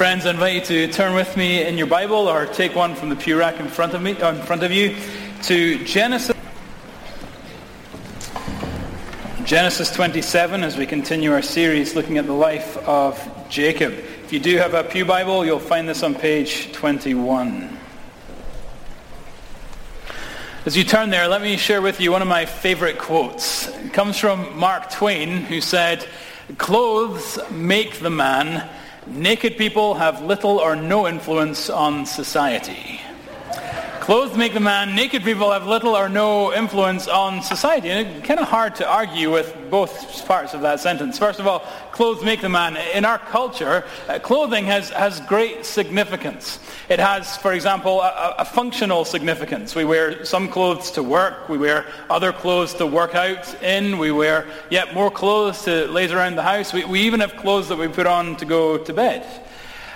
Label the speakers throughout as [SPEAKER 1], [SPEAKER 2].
[SPEAKER 1] Friends, I invite you to turn with me in your Bible or take one from the pew rack in front of me, uh, in front of you, to Genesis. Genesis 27 as we continue our series looking at the life of Jacob. If you do have a pew Bible, you'll find this on page 21. As you turn there, let me share with you one of my favorite quotes. It comes from Mark Twain, who said, Clothes make the man, naked people have little or no influence on society. Clothes make the man, naked people have little or no influence on society. And it's kind of hard to argue with both parts of that sentence. First of all, clothes make the man. In our culture, uh, clothing has, has great significance. It has, for example, a, a, functional significance. We wear some clothes to work. We wear other clothes to work out in. We wear yet more clothes to laze around the house. We, we even have clothes that we put on to go to bed.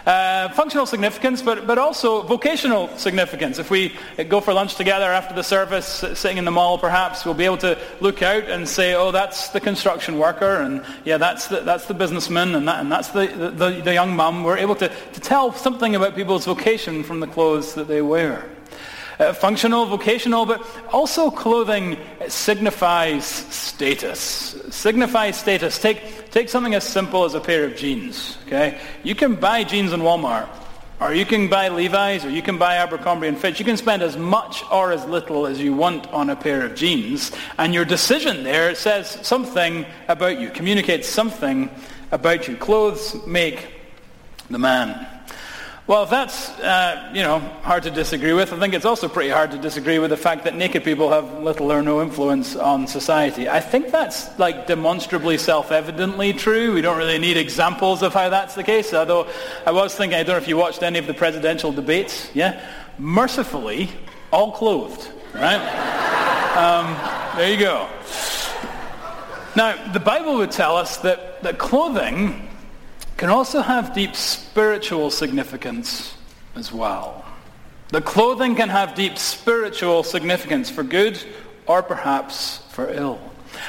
[SPEAKER 1] Uh, functional significance, but, but also vocational significance. If we go for lunch together after the service, sitting in the mall perhaps, we'll be able to look out and say, oh, that's the construction worker, and yeah, that's the, that's the businessman, and, that, and that's the, the, the young mum. We're able to, to tell something about people's vocation from the clothes that they wear. Uh, functional, vocational, but also clothing signifies status. Signifies status. Take, take something as simple as a pair of jeans. Okay, you can buy jeans in Walmart, or you can buy Levi's, or you can buy Abercrombie and Fitch. You can spend as much or as little as you want on a pair of jeans, and your decision there says something about you, communicates something about you. Clothes make the man. Well, if that's, uh, you know, hard to disagree with, I think it's also pretty hard to disagree with the fact that naked people have little or no influence on society. I think that's, like, demonstrably self-evidently true. We don't really need examples of how that's the case, although I was thinking, I don't know if you watched any of the presidential debates, yeah? Mercifully, all clothed, right? um, there you go. Now, the Bible would tell us that, that clothing can also have deep spiritual significance as well. The clothing can have deep spiritual significance for good or perhaps for ill.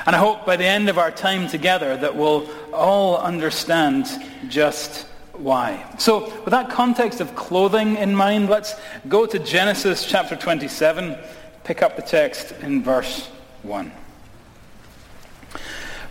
[SPEAKER 1] And I hope by the end of our time together that we'll all understand just why. So with that context of clothing in mind, let's go to Genesis chapter 27, pick up the text in verse 1.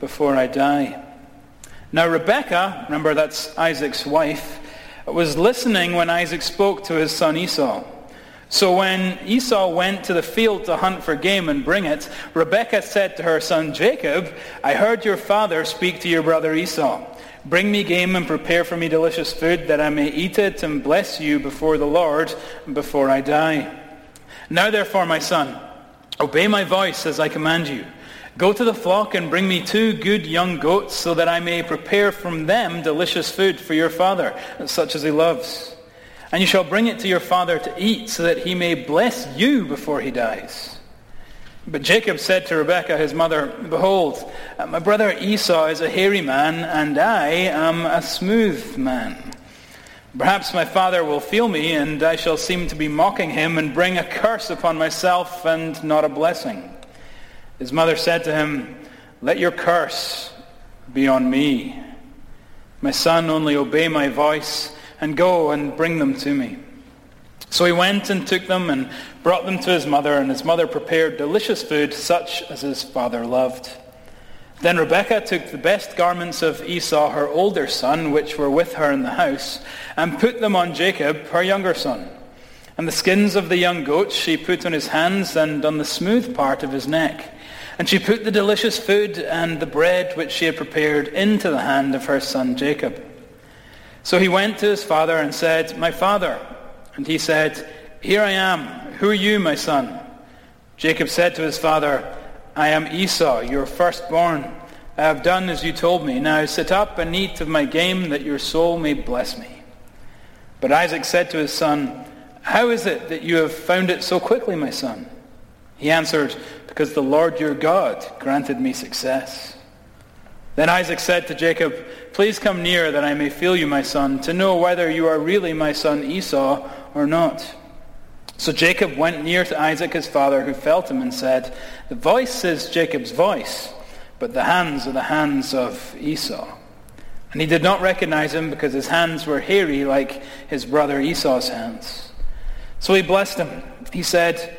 [SPEAKER 1] before I die. Now Rebekah, remember that's Isaac's wife, was listening when Isaac spoke to his son Esau. So when Esau went to the field to hunt for game and bring it, Rebekah said to her son Jacob, I heard your father speak to your brother Esau. Bring me game and prepare for me delicious food that I may eat it and bless you before the Lord before I die. Now therefore, my son, obey my voice as I command you. Go to the flock and bring me two good young goats so that I may prepare from them delicious food for your father, such as he loves. And you shall bring it to your father to eat so that he may bless you before he dies. But Jacob said to Rebekah, his mother, Behold, uh, my brother Esau is a hairy man, and I am a smooth man. Perhaps my father will feel me, and I shall seem to be mocking him and bring a curse upon myself and not a blessing. His mother said to him, Let your curse be on me. My son, only obey my voice and go and bring them to me. So he went and took them and brought them to his mother, and his mother prepared delicious food, such as his father loved. Then Rebekah took the best garments of Esau, her older son, which were with her in the house, and put them on Jacob, her younger son. And the skins of the young goats she put on his hands and on the smooth part of his neck. And she put the delicious food and the bread which she had prepared into the hand of her son Jacob. So he went to his father and said, My father. And he said, Here I am. Who are you, my son? Jacob said to his father, I am Esau, your firstborn. I have done as you told me. Now sit up and eat of my game that your soul may bless me. But Isaac said to his son, How is it that you have found it so quickly, my son? He answered, Because the Lord your God granted me success. Then Isaac said to Jacob, Please come near that I may feel you, my son, to know whether you are really my son Esau or not. So Jacob went near to Isaac his father, who felt him and said, The voice is Jacob's voice, but the hands are the hands of Esau. And he did not recognize him because his hands were hairy like his brother Esau's hands. So he blessed him. He said,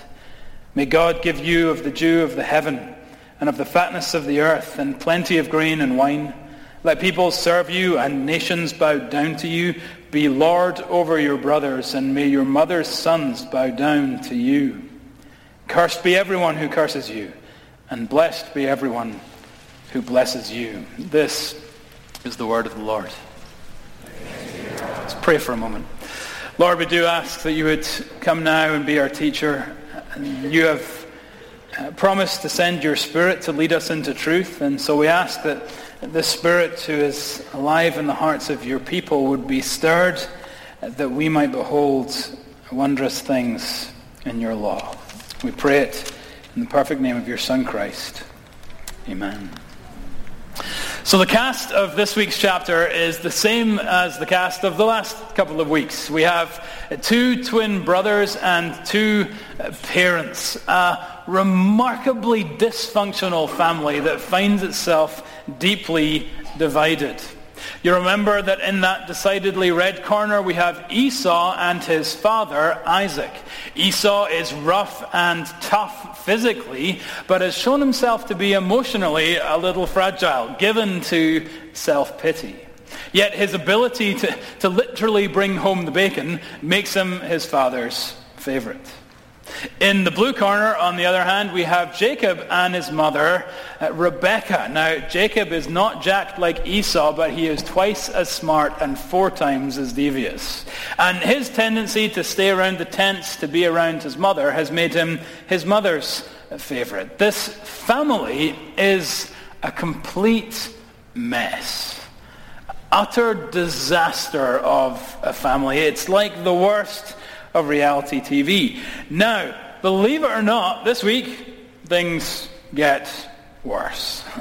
[SPEAKER 1] May God give you of the dew of the heaven and of the fatness of the earth and plenty of grain and wine. Let people serve you and nations bow down to you. Be Lord over your brothers, and may your mother's sons bow down to you. Cursed be everyone who curses you and blessed be everyone who blesses you. This is the word of the Lord. Let's pray for a moment. Lord, we do ask that you would come now and be our teacher. You have uh, promised to send your Spirit to lead us into truth, and so we ask that the Spirit who is alive in the hearts of your people would be stirred, that we might behold wondrous things in your law. We pray it in the perfect name of your Son, Christ. Amen. So the cast of this week's chapter is the same as the cast of the last couple of weeks. We have two twin brothers and two uh, parents. A remarkably dysfunctional family that finds itself deeply divided. You remember that in that decidedly red corner we have Esau and his father Isaac. Esau is rough and tough physically, but has shown himself to be emotionally a little fragile, given to self-pity. Yet his ability to, to literally bring home the bacon makes him his father's favorite. In the blue corner, on the other hand, we have Jacob and his mother, uh, Rebekah. Now, Jacob is not jacked like Esau, but he is twice as smart and four times as devious. And his tendency to stay around the tents, to be around his mother, has made him his mother's favorite. This family is a complete mess. Utter disaster of a family. It's like the worst of reality TV. Now, believe it or not, this week, things get worse.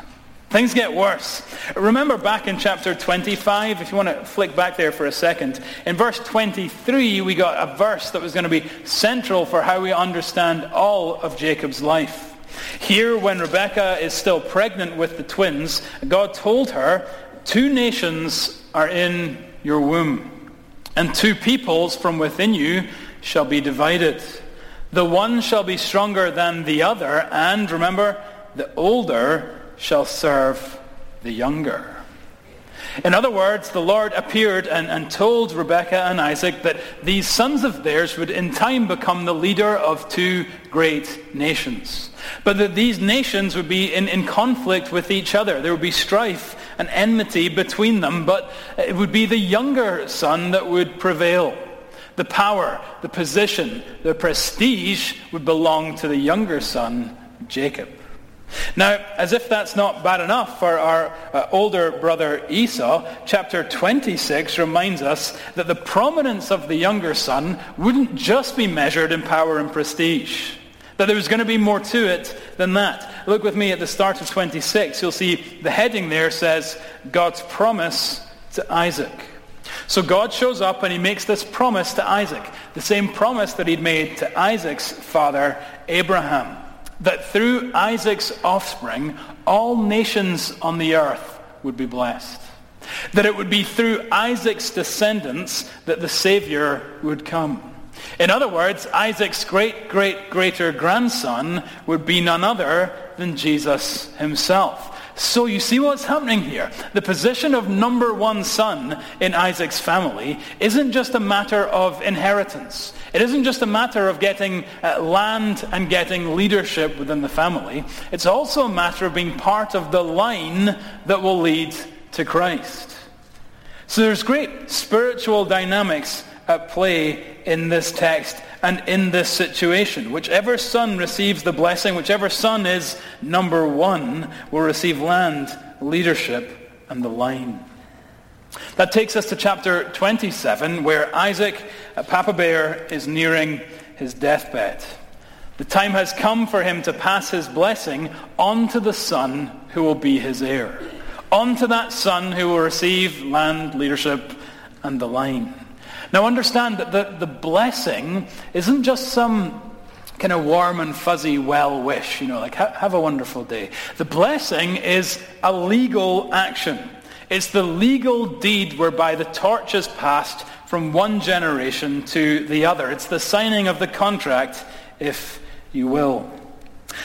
[SPEAKER 1] Things get worse. Remember back in chapter 25, if you want to flick back there for a second, in verse 23 we got a verse that was going to be central for how we understand all of Jacob's life. Here, when Rebekah is still pregnant with the twins, God told her, two nations are in your womb and two peoples from within you shall be divided. The one shall be stronger than the other, and remember, the older shall serve the younger. In other words, the Lord appeared and, and told Rebekah and Isaac that these sons of theirs would in time become the leader of two great nations. But that these nations would be in, in conflict with each other. There would be strife and enmity between them, but it would be the younger son that would prevail. The power, the position, the prestige would belong to the younger son, Jacob. Now, as if that's not bad enough for our uh, older brother Esau, chapter 26 reminds us that the prominence of the younger son wouldn't just be measured in power and prestige. That there was going to be more to it than that. Look with me at the start of 26. You'll see the heading there says, God's promise to Isaac. So God shows up and he makes this promise to Isaac, the same promise that he'd made to Isaac's father, Abraham that through Isaac's offspring, all nations on the earth would be blessed. That it would be through Isaac's descendants that the Savior would come. In other words, Isaac's great, great, greater grandson would be none other than Jesus himself. So you see what's happening here. The position of number one son in Isaac's family isn't just a matter of inheritance. It isn't just a matter of getting uh, land and getting leadership within the family. It's also a matter of being part of the line that will lead to Christ. So there's great spiritual dynamics at play in this text and in this situation. Whichever son receives the blessing, whichever son is number one, will receive land, leadership, and the line. That takes us to chapter 27, where Isaac, Papa Bear, is nearing his deathbed. The time has come for him to pass his blessing on to the son who will be his heir. On to that son who will receive land, leadership, and the line. Now understand that the, the blessing isn't just some kind of warm and fuzzy well wish, you know, like have a wonderful day. The blessing is a legal action. It's the legal deed whereby the torch is passed from one generation to the other. It's the signing of the contract, if you will.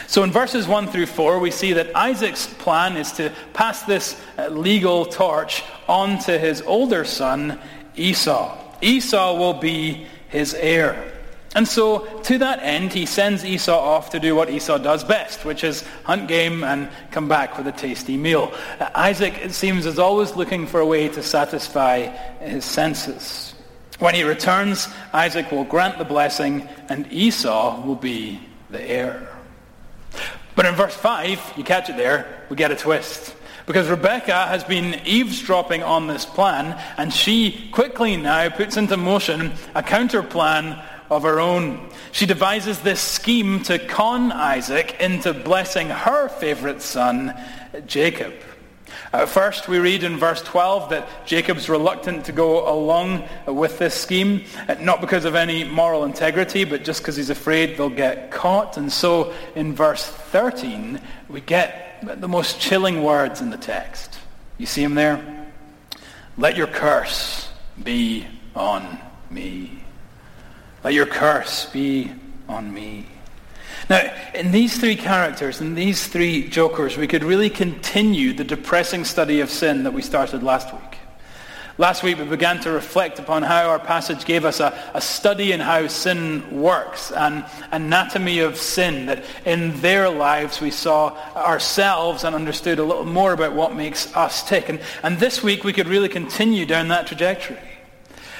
[SPEAKER 1] So in verses 1 through 4, we see that Isaac's plan is to pass this uh, legal torch on to his older son, Esau. Esau will be his heir. And so, to that end, he sends Esau off to do what Esau does best, which is hunt game and come back with a tasty meal. Uh, Isaac, it seems, is always looking for a way to satisfy his senses. When he returns, Isaac will grant the blessing, and Esau will be the heir. But in verse 5, you catch it there, we get a twist. Because Rebecca has been eavesdropping on this plan, and she quickly now puts into motion a counter plan of her own. She devises this scheme to con Isaac into blessing her favorite son, Jacob. At first, we read in verse 12 that Jacob's reluctant to go along with this scheme, uh, not because of any moral integrity, but just because he's afraid they'll get caught. And so in verse 13, we get the most chilling words in the text. You see them there? Let your curse be on me. Let your curse be on me. Now, in these three characters, in these three jokers, we could really continue the depressing study of sin that we started last week. Last week we began to reflect upon how our passage gave us a, a study in how sin works, an anatomy of sin, that in their lives we saw ourselves and understood a little more about what makes us tick. And, and this week we could really continue down that trajectory.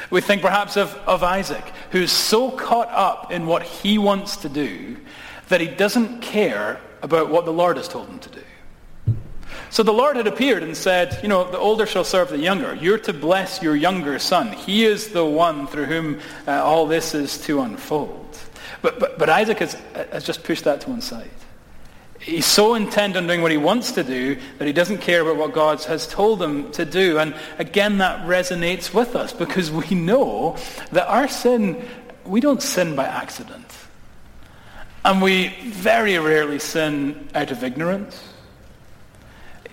[SPEAKER 1] We think perhaps of, of Isaac, who's so caught up in what he wants to do that he doesn't care about what the Lord has told him to do. So the Lord had appeared and said, you know, the older shall serve the younger. You're to bless your younger son. He is the one through whom uh, all this is to unfold. But, but, but Isaac has, has just pushed that to one side. He's so intent on doing what he wants to do that he doesn't care about what God has told him to do. And again, that resonates with us because we know that our sin, we don't sin by accident. And we very rarely sin out of ignorance.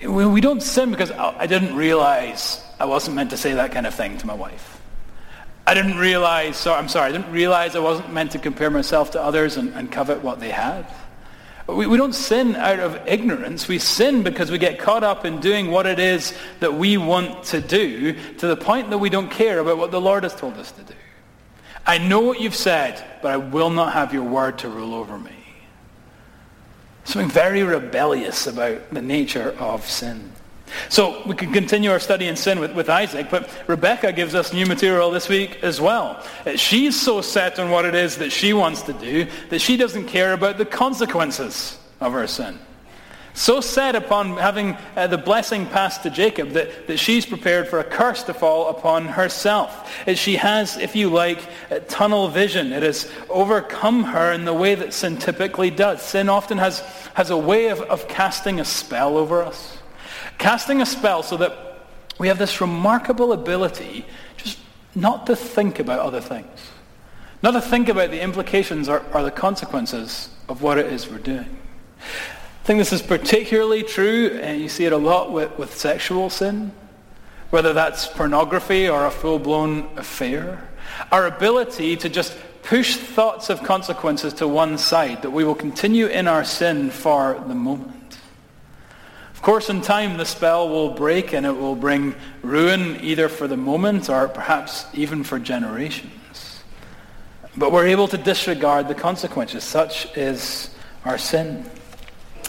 [SPEAKER 1] We don't sin because I didn't realize I wasn't meant to say that kind of thing to my wife. I didn't realize, so I'm sorry, I didn't realize I wasn't meant to compare myself to others and, and covet what they had. We, we don't sin out of ignorance. We sin because we get caught up in doing what it is that we want to do to the point that we don't care about what the Lord has told us to do. I know what you've said, but I will not have your word to rule over me. Something very rebellious about the nature of sin. So we can continue our study in sin with, with Isaac, but Rebecca gives us new material this week as well. Uh, she's so set on what it is that she wants to do that she doesn't care about the consequences of her sin so set upon having uh, the blessing passed to Jacob that, that she's prepared for a curse to fall upon herself. As she has, if you like, tunnel vision. It has overcome her in the way that sin typically does. Sin often has, has a way of, of casting a spell over us. Casting a spell so that we have this remarkable ability just not to think about other things. Not to think about the implications or, or the consequences of what it is we're doing. I think this is particularly true, and you see it a lot with, with sexual sin, whether that's pornography or a full-blown affair. Our ability to just push thoughts of consequences to one side, that we will continue in our sin for the moment. Of course, in time, the spell will break and it will bring ruin either for the moment or perhaps even for generations. But we're able to disregard the consequences. Such is our sin.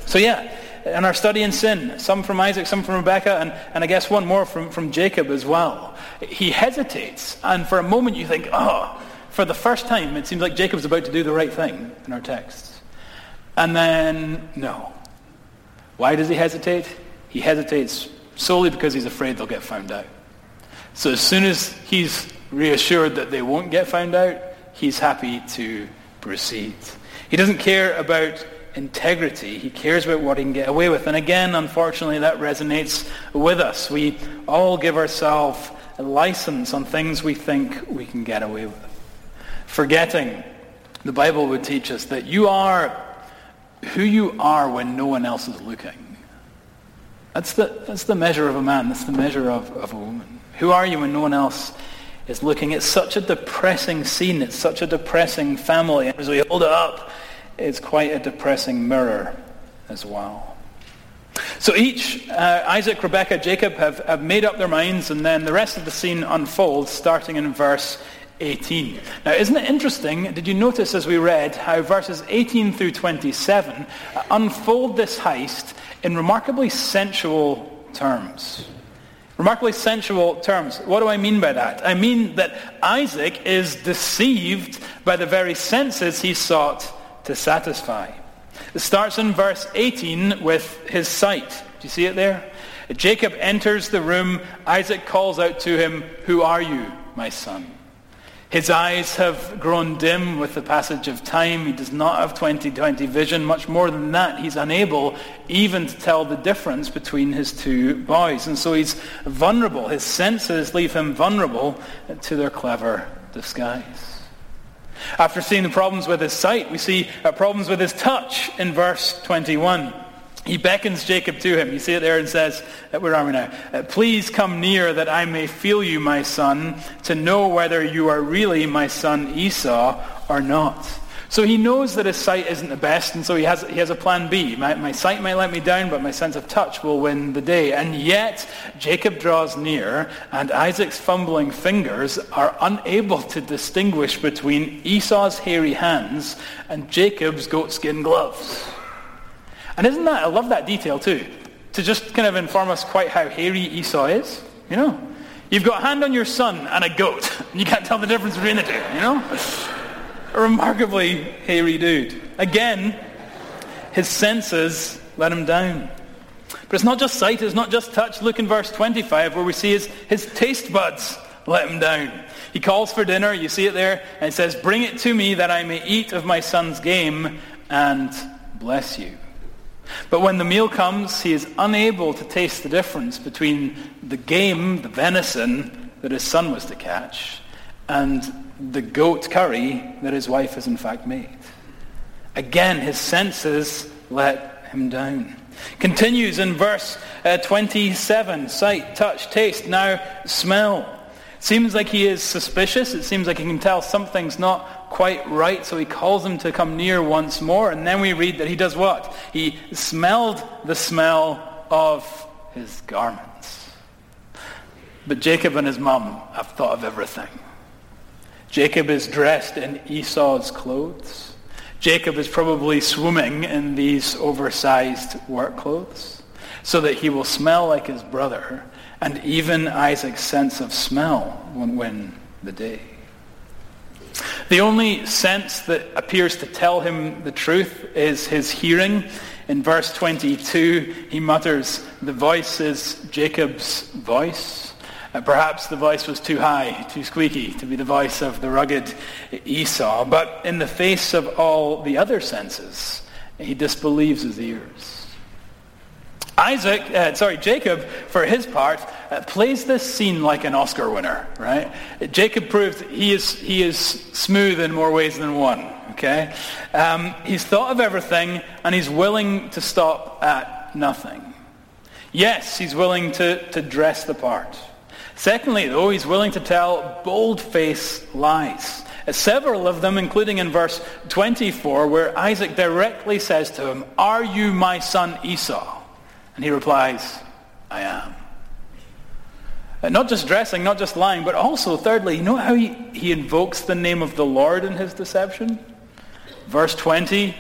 [SPEAKER 1] So yeah, in our study in sin, some from Isaac, some from Rebecca, and, and I guess one more from, from Jacob as well. He hesitates, and for a moment you think, oh, for the first time it seems like Jacob's about to do the right thing in our text. And then, no. Why does he hesitate? He hesitates solely because he's afraid they'll get found out. So as soon as he's reassured that they won't get found out, he's happy to proceed. He doesn't care about integrity. He cares about what he can get away with. And again, unfortunately, that resonates with us. We all give ourselves a license on things we think we can get away with. Forgetting, the Bible would teach us that you are who you are when no one else is looking. That's the, that's the measure of a man. That's the measure of, of a woman. Who are you when no one else is looking? It's such a depressing scene. It's such a depressing family. As we hold it up, it's quite a depressing mirror as well. So each, uh, Isaac, Rebekah, Jacob have, have made up their minds, and then the rest of the scene unfolds, starting in verse 18. Now, isn't it interesting? Did you notice as we read how verses 18 through 27 unfold this heist in remarkably sensual terms? Remarkably sensual terms. What do I mean by that? I mean that Isaac is deceived by the very senses he sought to satisfy. It starts in verse 18 with his sight. Do you see it there? Jacob enters the room. Isaac calls out to him, Who are you, my son? His eyes have grown dim with the passage of time. He does not have 20/20 vision. Much more than that, he's unable even to tell the difference between his two boys. And so he's vulnerable. His senses leave him vulnerable to their clever disguise. After seeing the problems with his sight, we see uh, problems with his touch in verse 21. He beckons Jacob to him. You see it there and says, uh, where are we now? Uh, Please come near that I may feel you, my son, to know whether you are really my son Esau or not. So he knows that his sight isn't the best, and so he has, he has a plan B. My, my sight might let me down, but my sense of touch will win the day. And yet, Jacob draws near, and Isaac's fumbling fingers are unable to distinguish between Esau's hairy hands and Jacob's goatskin gloves. And isn't that, I love that detail too, to just kind of inform us quite how hairy Esau is, you know? You've got a hand on your son and a goat, and you can't tell the difference between the two, you know? A remarkably hairy dude. Again, his senses let him down. But it's not just sight, it's not just touch. Look in verse 25 where we see his, his taste buds let him down. He calls for dinner, you see it there, and says, Bring it to me that I may eat of my son's game and bless you. But when the meal comes, he is unable to taste the difference between the game, the venison that his son was to catch, and the goat curry that his wife has in fact made. Again, his senses let him down. Continues in verse uh, 27, sight, touch, taste, now smell. Seems like he is suspicious. It seems like he can tell something's not quite right, so he calls him to come near once more. And then we read that he does what? He smelled the smell of his garments. But Jacob and his mum have thought of everything. Jacob is dressed in Esau's clothes. Jacob is probably swimming in these oversized work clothes so that he will smell like his brother and even Isaac's sense of smell won't win the day. The only sense that appears to tell him the truth is his hearing. In verse 22, he mutters, the voice is Jacob's voice. Perhaps the voice was too high, too squeaky to be the voice of the rugged Esau. But in the face of all the other senses, he disbelieves his ears. Isaac, uh, sorry, Jacob, for his part, uh, plays this scene like an Oscar winner, right? Jacob proved he is, he is smooth in more ways than one, okay? Um, he's thought of everything, and he's willing to stop at nothing. Yes, he's willing to, to dress the part. Secondly, though, he's willing to tell bold-faced lies. Uh, several of them, including in verse 24, where Isaac directly says to him, Are you my son Esau? And he replies, I am. Uh, not just dressing, not just lying, but also, thirdly, you know how he, he invokes the name of the Lord in his deception? Verse 20,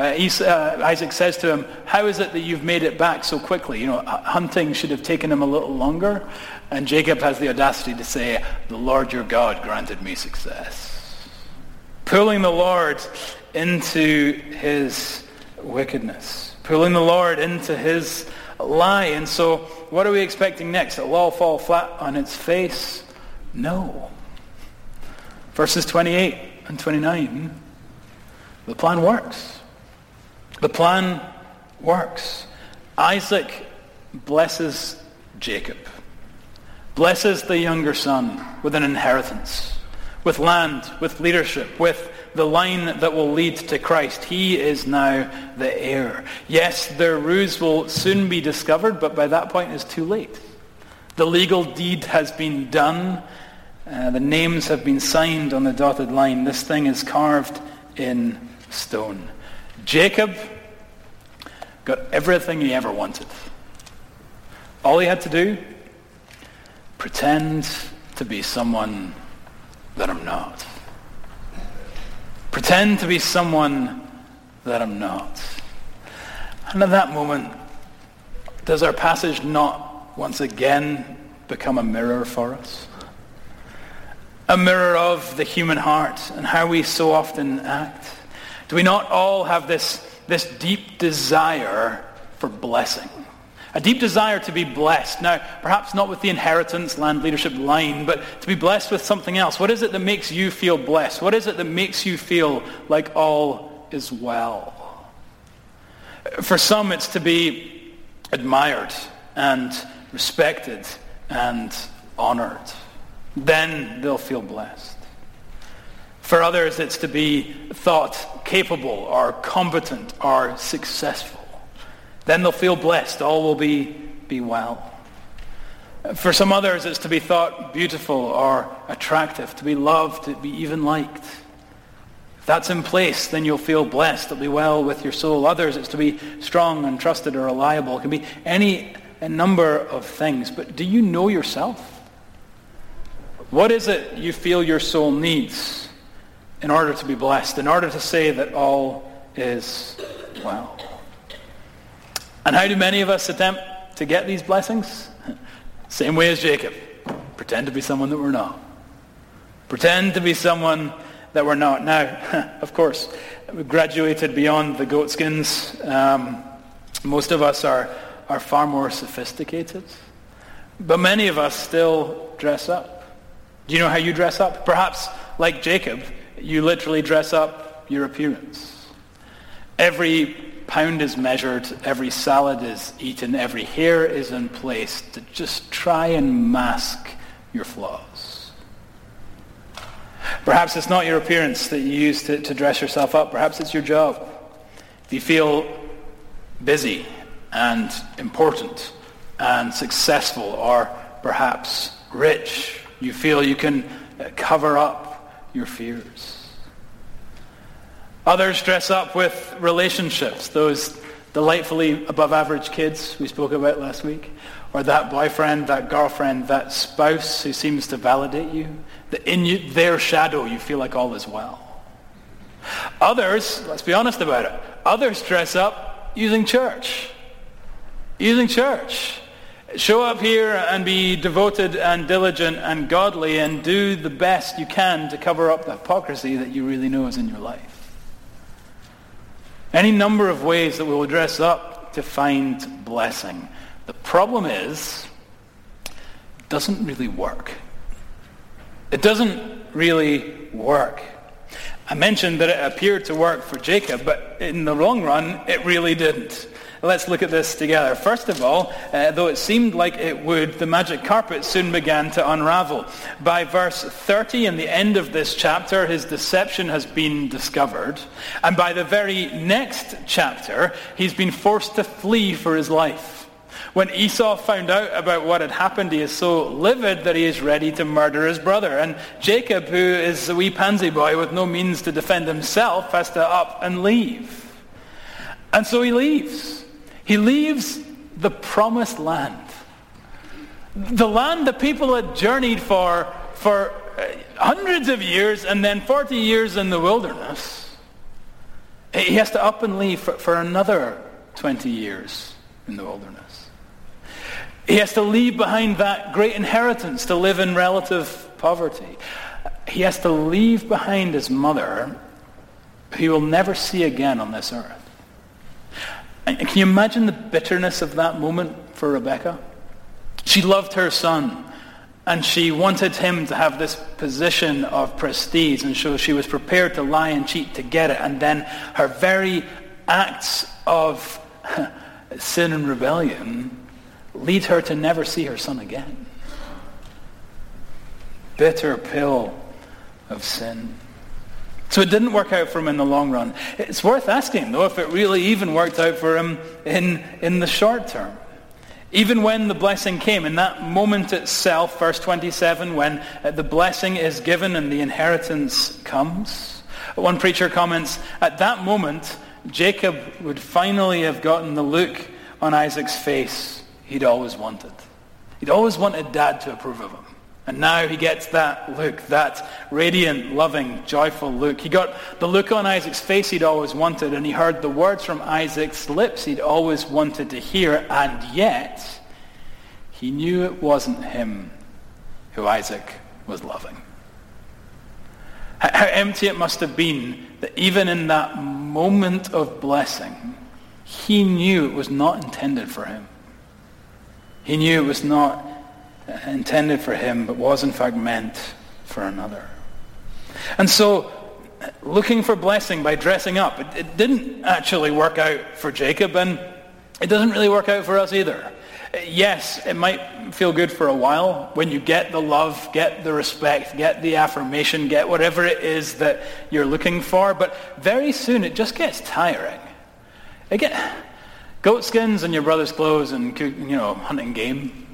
[SPEAKER 1] uh, uh, Isaac says to him, how is it that you've made it back so quickly? You know, hunting should have taken him a little longer. And Jacob has the audacity to say, the Lord your God granted me success. Pulling the Lord into his wickedness. Pulling the Lord into his lie. And so what are we expecting next? It'll all fall flat on its face? No. Verses 28 and 29, the plan works. The plan works. Isaac blesses Jacob, blesses the younger son with an inheritance, with land, with leadership, with the line that will lead to Christ. He is now the heir. Yes, their ruse will soon be discovered, but by that point it's too late. The legal deed has been done. Uh, the names have been signed on the dotted line. This thing is carved in stone. Jacob got everything he ever wanted. All he had to do, pretend to be someone that I'm not. Pretend to be someone that I'm not. And at that moment, does our passage not once again become a mirror for us? A mirror of the human heart and how we so often act? Do we not all have this, this deep desire for blessing? A deep desire to be blessed. Now, perhaps not with the inheritance, land leadership line, but to be blessed with something else. What is it that makes you feel blessed? What is it that makes you feel like all is well? For some, it's to be admired and respected and honored. Then they'll feel blessed. For others, it's to be thought capable or competent or successful. Then they'll feel blessed. All will be, be well. For some others, it's to be thought beautiful or attractive, to be loved, to be even liked. If that's in place, then you'll feel blessed. It'll be well with your soul. Others, it's to be strong and trusted or reliable. It can be any a number of things. But do you know yourself? What is it you feel your soul needs in order to be blessed, in order to say that all is well? And how do many of us attempt to get these blessings? Same way as Jacob. Pretend to be someone that we're not. Pretend to be someone that we're not. Now, of course, we've graduated beyond the goatskins. Um, most of us are, are far more sophisticated. But many of us still dress up. Do you know how you dress up? Perhaps, like Jacob, you literally dress up your appearance. Every pound is measured, every salad is eaten, every hair is in place to just try and mask your flaws. Perhaps it's not your appearance that you use to, to dress yourself up. Perhaps it's your job. If you feel busy and important and successful or perhaps rich, you feel you can cover up your fears. Others dress up with relationships, those delightfully above average kids we spoke about last week, or that boyfriend, that girlfriend, that spouse who seems to validate you, that in you, their shadow you feel like all is well. Others, let's be honest about it, others dress up using church. Using church. Show up here and be devoted and diligent and godly and do the best you can to cover up the hypocrisy that you really know is in your life. Any number of ways that we will dress up to find blessing. The problem is, it doesn't really work. It doesn't really work. I mentioned that it appeared to work for Jacob, but in the long run, it really didn't. Let's look at this together. First of all, uh, though it seemed like it would, the magic carpet soon began to unravel. By verse 30, in the end of this chapter, his deception has been discovered. And by the very next chapter, he's been forced to flee for his life. When Esau found out about what had happened, he is so livid that he is ready to murder his brother. And Jacob, who is a wee pansy boy with no means to defend himself, has to up and leave. And so he leaves. He leaves the promised land. The land the people had journeyed for for uh, hundreds of years and then 40 years in the wilderness. He has to up and leave for, for another 20 years in the wilderness. He has to leave behind that great inheritance to live in relative poverty. He has to leave behind his mother, who he will never see again on this earth. And can you imagine the bitterness of that moment for Rebecca? She loved her son, and she wanted him to have this position of prestige, and so she was prepared to lie and cheat to get it. And then her very acts of sin and rebellion lead her to never see her son again. Bitter pill of sin. So it didn't work out for him in the long run. It's worth asking, though, if it really even worked out for him in, in the short term. Even when the blessing came, in that moment itself, verse 27, when uh, the blessing is given and the inheritance comes, one preacher comments, at that moment, Jacob would finally have gotten the look on Isaac's face he'd always wanted. He'd always wanted dad to approve of him. And now he gets that look, that radiant, loving, joyful look. He got the look on Isaac's face he'd always wanted, and he heard the words from Isaac's lips he'd always wanted to hear, and yet he knew it wasn't him who Isaac was loving. How empty it must have been that even in that moment of blessing, he knew it was not intended for him. He knew it was not Uh, intended for him, but was in fact meant for another. And so, looking for blessing by dressing up, it, it didn't actually work out for Jacob, and it doesn't really work out for us either. Yes, it might feel good for a while when you get the love, get the respect, get the affirmation, get whatever it is that you're looking for, but very soon it just gets tiring. Again, goat skins and your brother's clothes and you know hunting game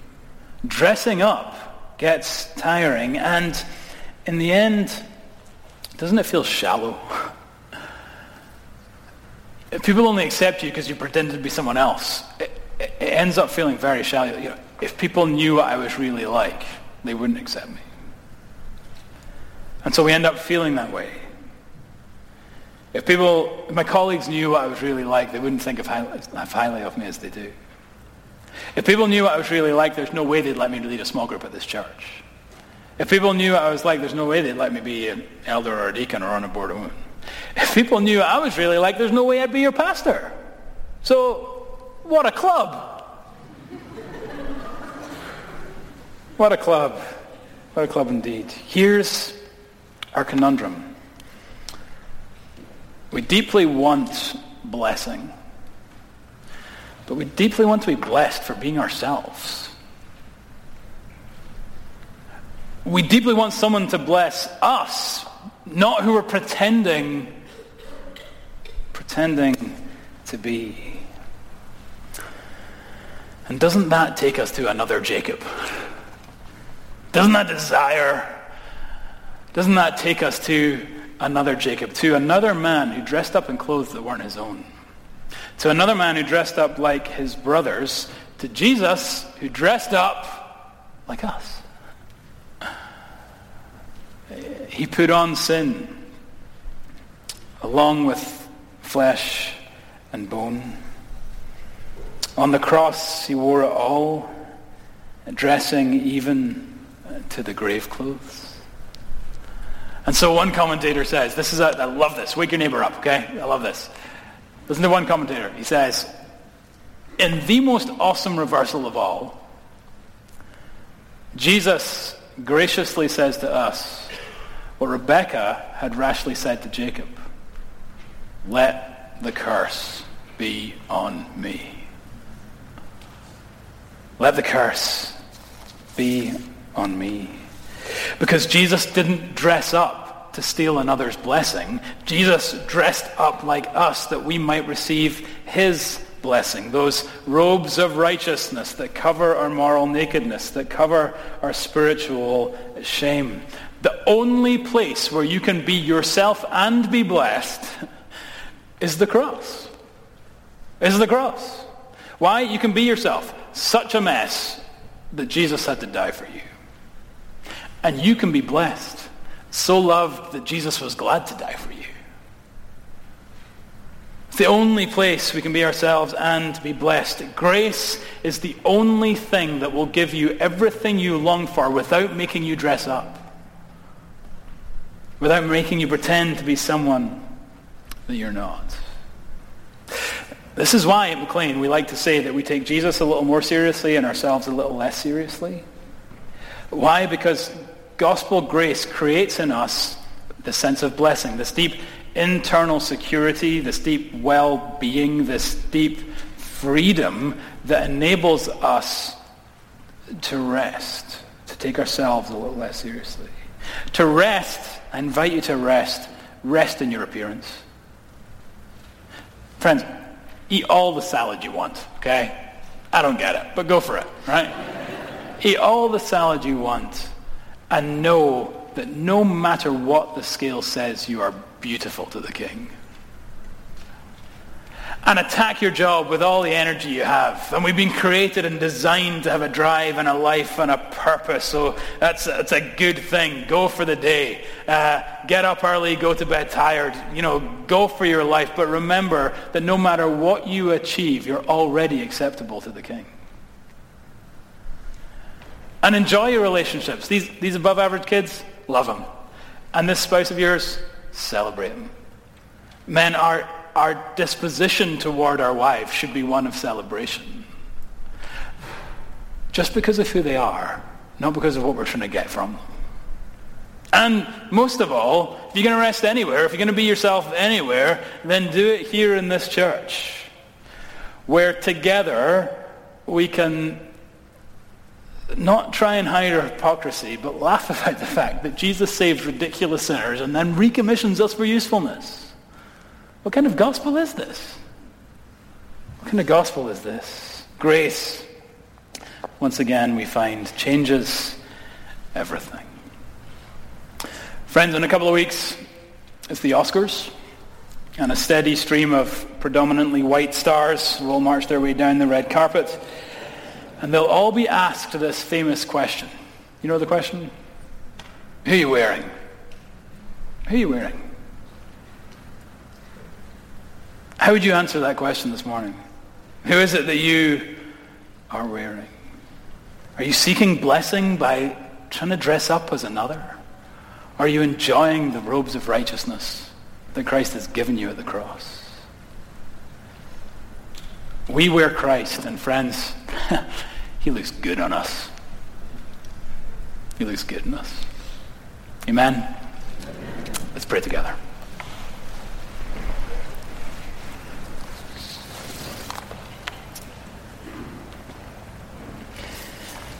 [SPEAKER 1] dressing up gets tiring. And in the end, doesn't it feel shallow? If people only accept you because you pretend to be someone else, it, it ends up feeling very shallow. You know, if people knew what I was really like, they wouldn't accept me. And so we end up feeling that way. If people, if my colleagues knew what I was really like, they wouldn't think of highly, of me as they do. If people knew what I was really like, there's no way they'd let me lead a small group at this church. If people knew what I was like, there's no way they'd let me be an elder or a deacon or on a board of women. If people knew what I was really like, there's no way I'd be your pastor. So, what a club. what a club. What a club indeed. Here's our conundrum. We deeply want blessing. But we deeply want to be blessed for being ourselves. We deeply want someone to bless us, not who we're pretending, pretending to be. And doesn't that take us to another Jacob? Doesn't that desire, doesn't that take us to another Jacob, to another man who dressed up in clothes that weren't his own? To another man who dressed up like his brothers, to Jesus who dressed up like us. He put on sin along with flesh and bone. On the cross, he wore it all, dressing even to the grave clothes. And so one commentator says, this is, a, I love this. Wake your neighbor up, okay? I love this. Listen to one commentator. He says, in the most awesome reversal of all, Jesus graciously says to us what Rebekah had rashly said to Jacob. Let the curse be on me. Let the curse be on me. Because Jesus didn't dress up to steal another's blessing. Jesus dressed up like us that we might receive his blessing. Those robes of righteousness that cover our moral nakedness, that cover our spiritual shame. The only place where you can be yourself and be blessed is the cross. Is the cross. Why? You can be yourself. Such a mess that Jesus had to die for you. And you can be blessed. So loved that Jesus was glad to die for you. It's the only place we can be ourselves and be blessed. Grace is the only thing that will give you everything you long for without making you dress up. Without making you pretend to be someone that you're not. This is why at McLean we like to say that we take Jesus a little more seriously and ourselves a little less seriously. Why? Because gospel grace creates in us the sense of blessing, this deep internal security, this deep well-being, this deep freedom that enables us to rest, to take ourselves a little less seriously. To rest, I invite you to rest, rest in your appearance. Friends, Eat all the salad you want, okay? I don't get it, but go for it, right? Eat all the salad you want and know that no matter what the scale says, you are beautiful to the king and attack your job with all the energy you have. And we've been created and designed to have a drive and a life and a purpose. So that's, that's a good thing. Go for the day. Uh, get up early, go to bed tired. You know, go for your life. But remember that no matter what you achieve, you're already acceptable to the king. And enjoy your relationships. These, these above average kids, love them. And this spouse of yours, celebrate them. Men are our disposition toward our wives should be one of celebration. Just because of who they are, not because of what we're trying to get from them. And most of all, if you're going to rest anywhere, if you're going to be yourself anywhere, then do it here in this church, where together we can not try and hide our hypocrisy, but laugh about the fact that Jesus saved ridiculous sinners and then recommissions us for usefulness. What kind of gospel is this? What kind of gospel is this? Grace, once again, we find changes everything. Friends, in a couple of weeks, it's the Oscars. And a steady stream of predominantly white stars will march their way down the red carpet. And they'll all be asked this famous question. You know the question? Who are you wearing? Who are you wearing? How would you answer that question this morning? Who is it that you are wearing? Are you seeking blessing by trying to dress up as another? Are you enjoying the robes of righteousness that Christ has given you at the cross? We wear Christ, and friends, he looks good on us. He looks good on us. Amen? Let's pray together.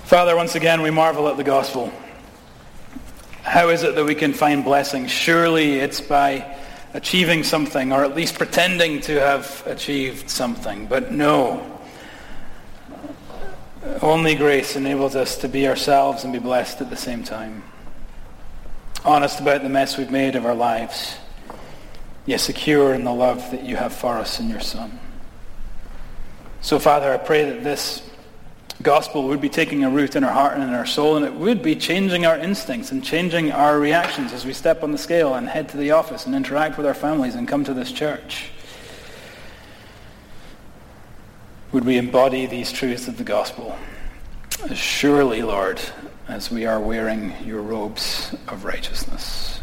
[SPEAKER 1] Father, once again, we marvel at the gospel. How is it that we can find blessing? Surely it's by achieving something, or at least pretending to have achieved something. But no. Only grace enables us to be ourselves and be blessed at the same time. Honest about the mess we've made of our lives, yet secure in the love that you have for us in your Son. So, Father, I pray that this gospel would be taking a root in our heart and in our soul, and it would be changing our instincts and changing our reactions as we step on the scale and head to the office and interact with our families and come to this church. Would we embody these truths of the gospel? Surely, Lord, as we are wearing your robes of righteousness.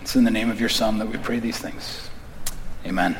[SPEAKER 1] It's in the name of your Son that we pray these things. Amen.